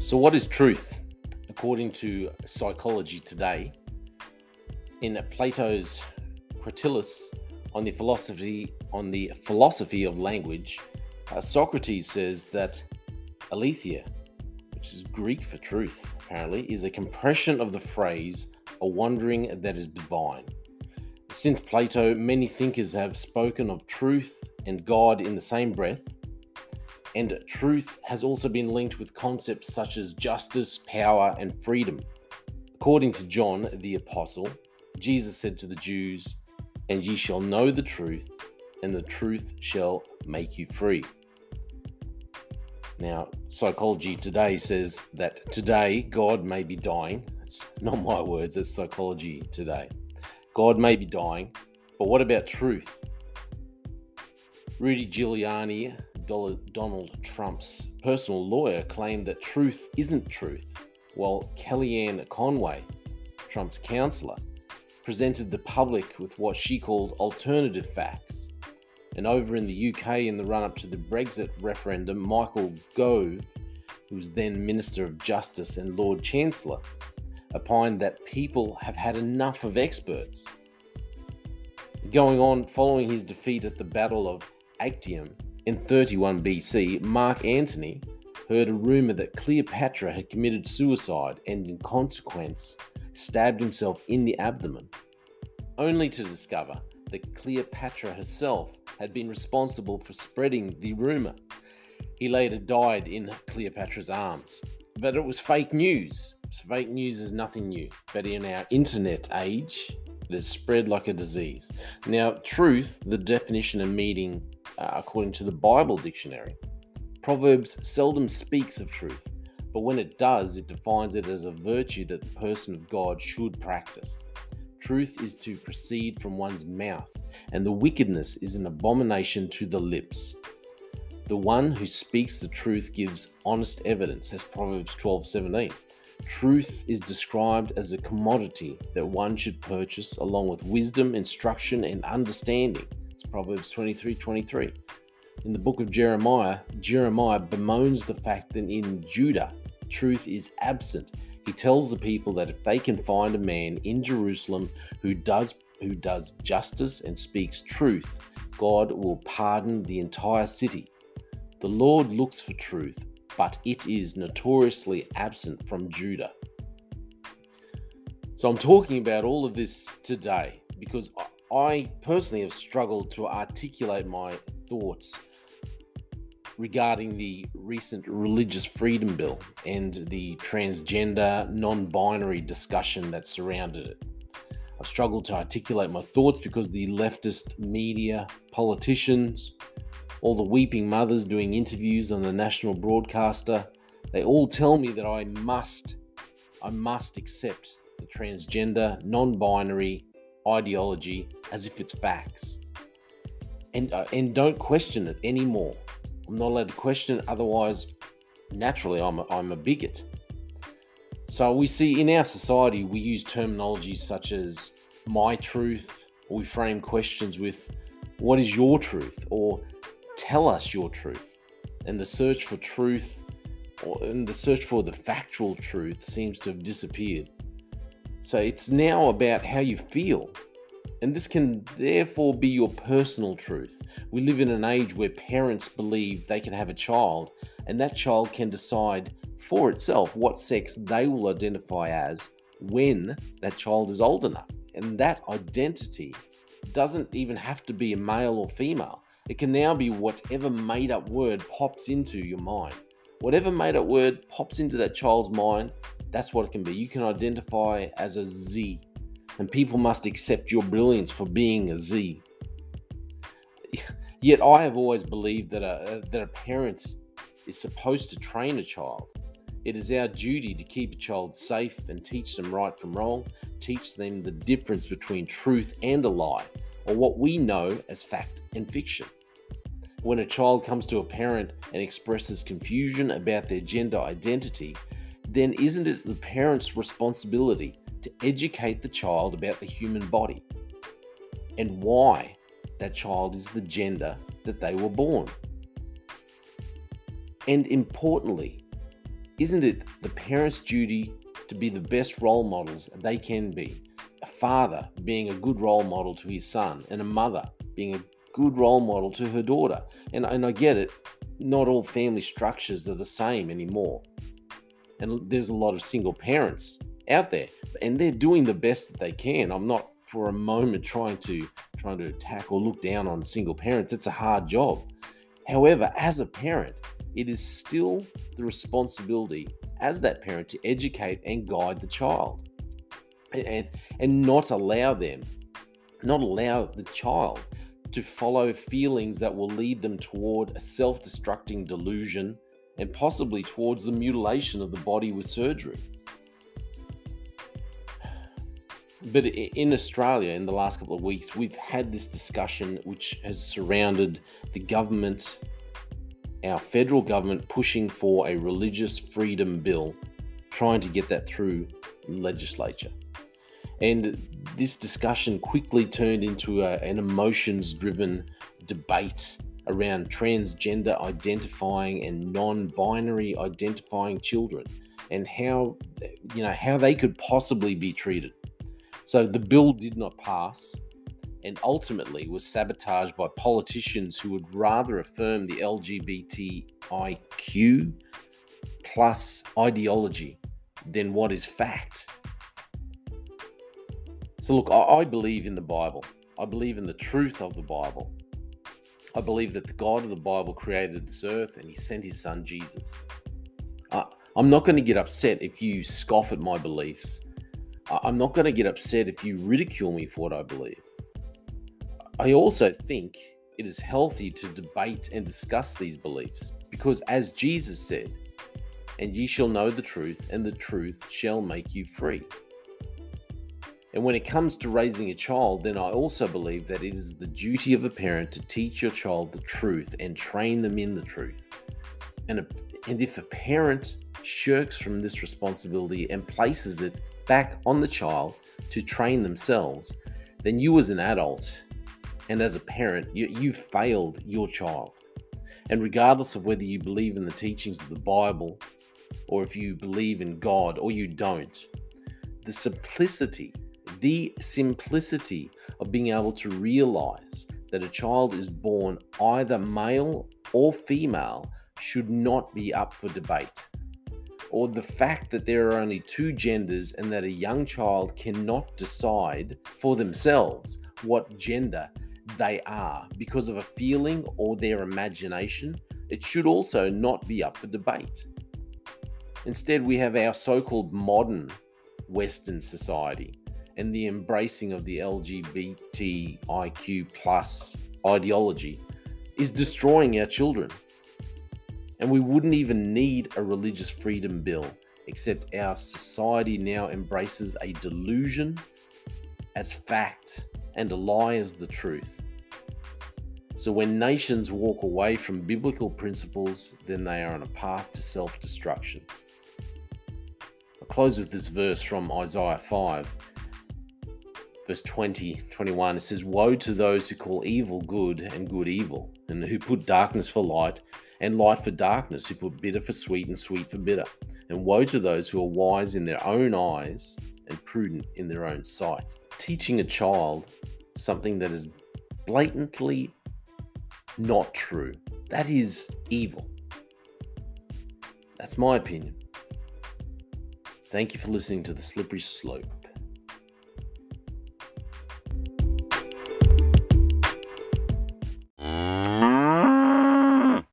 So, what is truth? According to psychology today, in Plato's Cratylus on the philosophy on the philosophy of language, uh, Socrates says that aletheia, which is Greek for truth, apparently, is a compression of the phrase "a wondering that is divine." Since Plato, many thinkers have spoken of truth and God in the same breath and truth has also been linked with concepts such as justice, power, and freedom. According to John the Apostle, Jesus said to the Jews, And ye shall know the truth, and the truth shall make you free. Now, psychology today says that today God may be dying. It's not my words, that's psychology today. God may be dying, but what about truth? Rudy Giuliani Donald Trump's personal lawyer claimed that truth isn't truth, while Kellyanne Conway, Trump's counselor, presented the public with what she called alternative facts. And over in the UK, in the run up to the Brexit referendum, Michael Gove, who was then Minister of Justice and Lord Chancellor, opined that people have had enough of experts. Going on, following his defeat at the Battle of Actium in 31 BC, Mark Antony heard a rumor that Cleopatra had committed suicide and, in consequence, stabbed himself in the abdomen, only to discover that Cleopatra herself had been responsible for spreading the rumor. He later died in Cleopatra's arms. But it was fake news. fake news is nothing new. But in our internet age, it has spread like a disease. Now, truth, the definition and meaning uh, according to the Bible dictionary. Proverbs seldom speaks of truth, but when it does, it defines it as a virtue that the person of God should practice. Truth is to proceed from one's mouth, and the wickedness is an abomination to the lips. The one who speaks the truth gives honest evidence, as Proverbs 12:17. Truth is described as a commodity that one should purchase along with wisdom, instruction, and understanding. Proverbs 23 23. In the book of Jeremiah, Jeremiah bemoans the fact that in Judah, truth is absent. He tells the people that if they can find a man in Jerusalem who does who does justice and speaks truth, God will pardon the entire city. The Lord looks for truth, but it is notoriously absent from Judah. So I'm talking about all of this today because I personally have struggled to articulate my thoughts regarding the recent religious freedom bill and the transgender, non binary discussion that surrounded it. I've struggled to articulate my thoughts because the leftist media, politicians, all the weeping mothers doing interviews on the national broadcaster, they all tell me that I must, I must accept the transgender, non binary, ideology as if it's facts. And, uh, and don't question it anymore. I'm not allowed to question it, otherwise, naturally, I'm a, I'm a bigot. So we see in our society, we use terminology such as my truth, or we frame questions with what is your truth, or tell us your truth. And the search for truth, or and the search for the factual truth, seems to have disappeared. So it's now about how you feel. And this can therefore be your personal truth. We live in an age where parents believe they can have a child, and that child can decide for itself what sex they will identify as when that child is old enough. And that identity doesn't even have to be a male or female. It can now be whatever made up word pops into your mind. Whatever made up word pops into that child's mind, that's what it can be. You can identify as a Z, and people must accept your brilliance for being a Z. Yet I have always believed that a, uh, that a parent is supposed to train a child. It is our duty to keep a child safe and teach them right from wrong, teach them the difference between truth and a lie, or what we know as fact and fiction. When a child comes to a parent and expresses confusion about their gender identity, then isn't it the parent's responsibility to educate the child about the human body and why that child is the gender that they were born? And importantly, isn't it the parents' duty to be the best role models they can be? A father being a good role model to his son, and a mother being a good role model to her daughter. And, and I get it, not all family structures are the same anymore. And there's a lot of single parents out there, and they're doing the best that they can. I'm not for a moment trying to trying to attack or look down on single parents. It's a hard job. However, as a parent, it is still the responsibility as that parent to educate and guide the child and, and, and not allow them, not allow the child to follow feelings that will lead them toward a self destructing delusion and possibly towards the mutilation of the body with surgery. But in Australia, in the last couple of weeks, we've had this discussion which has surrounded the government, our federal government, pushing for a religious freedom bill, trying to get that through legislature. And this discussion quickly turned into a, an emotions driven debate around transgender identifying and non-binary identifying children and how you know how they could possibly be treated so the bill did not pass and ultimately was sabotaged by politicians who would rather affirm the LGBTIQ plus ideology than what is fact. So, look, I, believe in the Bible. I believe in the truth of the Bible. I believe that the God of the Bible created this earth and he sent his son Jesus. Uh, I'm not going to get upset if you scoff at my beliefs. I'm not going to get upset if you ridicule me for what I believe. I also think it is healthy to debate and discuss these beliefs because, as Jesus said, and ye shall know the truth, and the truth shall make you free. And when it comes to raising a child, then I also believe that it is the duty of a parent to teach your child the truth and train them in the truth. And, a, and if a parent shirks from this responsibility and places it back on the child to train themselves, then you as an adult and as a parent, you, you failed your child. And regardless of whether you believe in the teachings of the Bible or if you believe in God or you don't, the simplicity the simplicity of being able to realize that a child is born either male or female should not be up for debate. Or the fact that there are only two genders and that a young child cannot decide for themselves what gender they are because of a feeling or their imagination, it should also not be up for debate. Instead, we have our so called modern Western society and the embracing of the LGBTIQ plus ideology is destroying our children. And we wouldn't even need a religious freedom bill, except our society now embraces a delusion as fact and a lie as the truth. So when nations walk away from biblical principles, then they are on a path to self destruction. I'll close with this verse from Isaiah 5 verse 20, 21, it says, Woe to those who call evil good and good evil, and who put darkness for light and light for darkness, who put bitter for sweet and sweet for bitter. And woe to those who are wise in their own eyes and prudent in their own sight. Teaching a child something that is blatantly not true, that is evil. That's my opinion. Thank you for listening to The Slippery Slope.